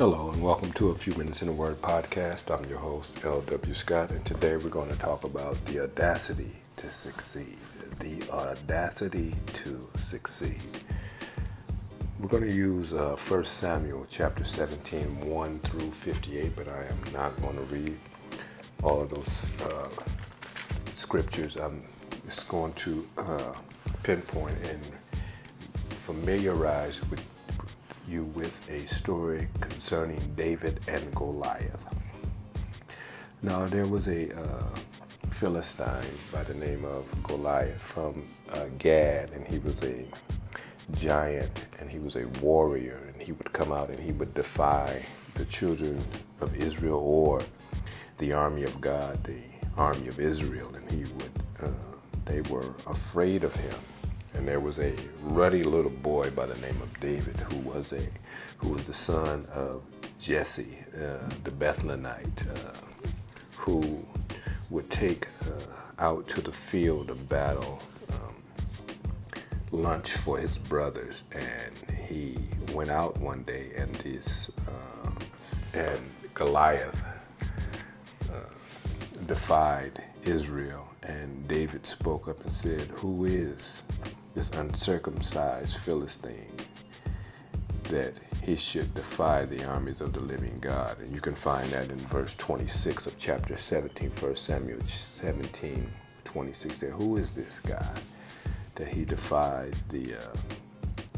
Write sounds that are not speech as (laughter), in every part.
Hello, and welcome to A Few Minutes in the Word podcast. I'm your host, L.W. Scott, and today we're going to talk about the audacity to succeed. The audacity to succeed. We're going to use uh, 1 Samuel chapter 17, 1 through 58, but I am not going to read all of those uh, scriptures. I'm just going to uh, pinpoint and familiarize with you with a story concerning David and Goliath. Now, there was a uh, Philistine by the name of Goliath from uh, Gath, and he was a giant and he was a warrior, and he would come out and he would defy the children of Israel or the army of God, the army of Israel, and he would. Uh, they were afraid of him and there was a ruddy little boy by the name of David who was a who was the son of Jesse, uh, the Bethlehemite, uh, who would take uh, out to the field of battle um, lunch for his brothers, and he went out one day, and this uh, and Goliath uh, defied Israel, and David spoke up and said, "Who is?" this uncircumcised Philistine that he should defy the armies of the living God. And you can find that in verse 26 of chapter 17, 1 Samuel 17, 26. There, who is this guy that he defies the uh,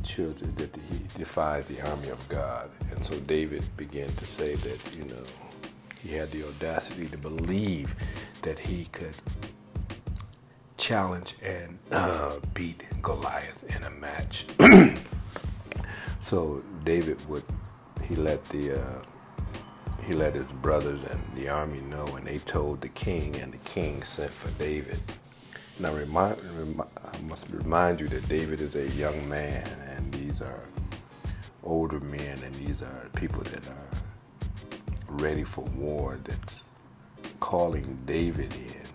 children, that he defies the army of God? And so David began to say that, you know, he had the audacity to believe that he could challenge and uh, beat Goliath in a match. (clears throat) so David would he let the uh, he let his brothers and the army know, and they told the king, and the king sent for David. Now, remind, I must remind you that David is a young man, and these are older men, and these are people that are ready for war. That's calling David in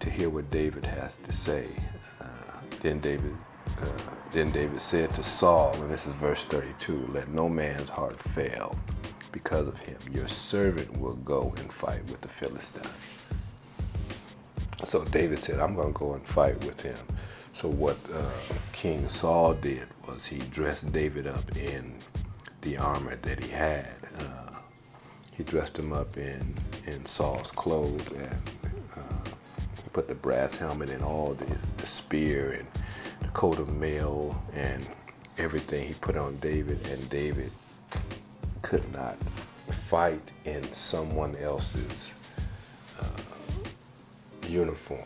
to hear what David has to say. Uh, then David, uh, then David said to Saul, and this is verse 32: Let no man's heart fail because of him. Your servant will go and fight with the Philistine. So David said, I'm going to go and fight with him. So what uh, King Saul did was he dressed David up in the armor that he had. Uh, he dressed him up in, in Saul's clothes and he put the brass helmet and all the, the spear and the coat of mail and everything he put on David, and David could not fight in someone else's uh, uniform.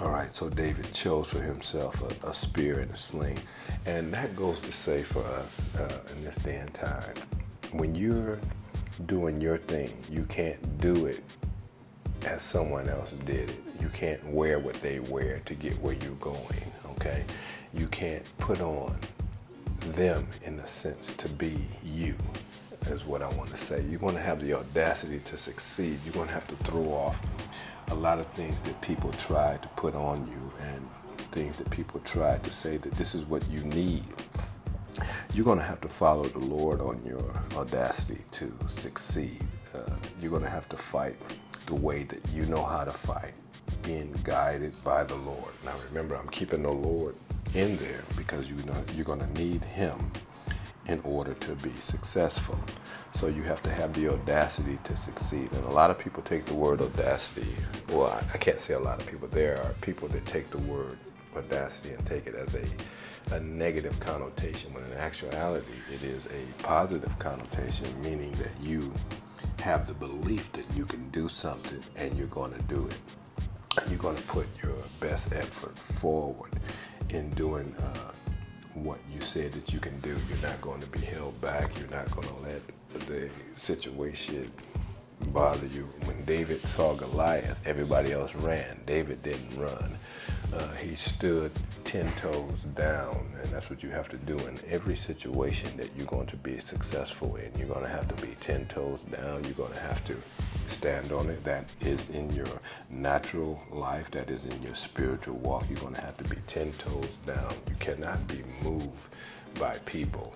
All right, so David chose for himself a, a, spear and a sling. And that goes to say for us uh, in this day and time when you're doing your thing, you can't do it as someone else did it. You can't wear what they wear to get where you're going, okay? You can't put on them in a sense to be you, is what I want to say. You're going to have the audacity to succeed. You're going to have to throw off a lot of things that people try to put on you and things that people try to say that this is what you need. You're going to have to follow the Lord on your audacity to succeed. Uh, you're going to have to fight the way that you know how to fight, being guided by the Lord. Now remember, I'm keeping the Lord in there because you know you're going to need Him in order to be successful. So you have to have the audacity to succeed. And a lot of people take the word audacity. Well, I, can't say a lot of people. There are people that take the word audacity and take it as a a negative connotation when in actuality it is a positive connotation meaning that you have the belief that you can do something and you're going to do it. You're going to put your best effort forward in doing uh, what you said that you can do. You're not going to be held back. You're not going to let the situation bother you. When David saw Goliath, everybody else ran. David didn't run. Uh, he stood ten toes down, and that's what you have to do in every situation that you're going to be successful in. You're going to have to be ten toes down. You're going to have to stand on it. That is in your natural life. That is in your spiritual walk. You're going to have to be ten toes down. You cannot be moved by people.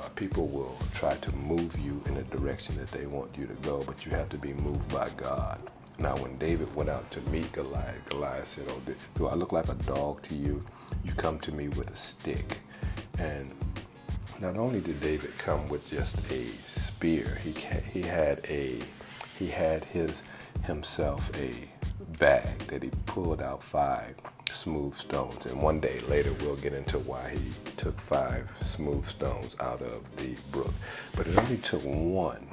Uh, people will try to move you in a direction that they want you to go, but you have to be moved by God. Now, when David went out to meet Goliath, Goliath said, "Oh, do I look like a dog to you? You come to me with a stick." And not only did David come with just a spear, he he had a he had his himself a bag that he pulled out five smooth stones. And one day later, we'll get into why he took five smooth stones out of the brook. But it only took one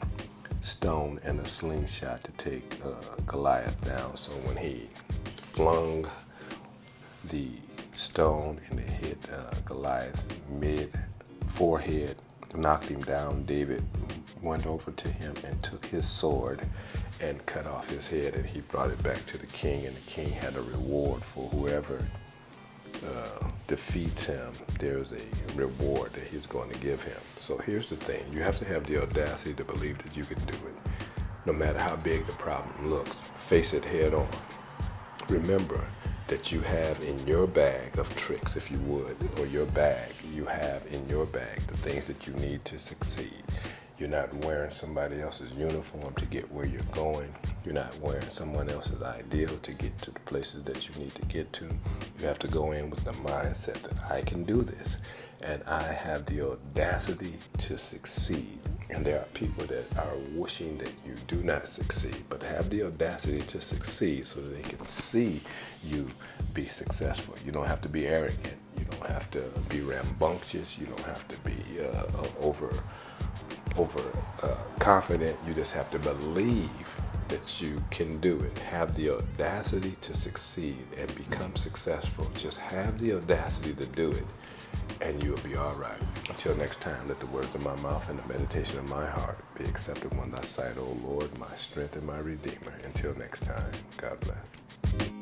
stone and a slingshot to take uh, Goliath down. So when he flung the stone and it hit uh, Goliath mid forehead, knocked him down, David went over to him and took his sword and cut off his head and he brought it back to the king and the king had a reward for whoever uh, defeats him there's a reward that he's going to give him. So here's the thing you have to have the audacity to believe that you can do it no matter how big the problem looks. Face it head on. Remember that you have in your bag of tricks if you would or your bag you have in your bag the things that you need to succeed. You're not wearing somebody else's uniform to get where you're going. You're not wearing someone else's ideal to get to the places that you need to get to. You have to go in with the mindset that I can do this and I have the audacity to succeed. And there are people that are wishing that you do not succeed, but have the audacity to succeed so that they can see you be successful. You don't have to be arrogant. You don't have to be rambunctious. You don't have to be uh, over over uh, confident. You just have to believe that you can do it. Have the audacity to succeed and become successful. Just have the audacity to do it, and you'll be all right. Until next time, let the words of my mouth and the meditation of my heart be accepted on thy sight, O Lord, my strength and my redeemer. Until next time, God bless.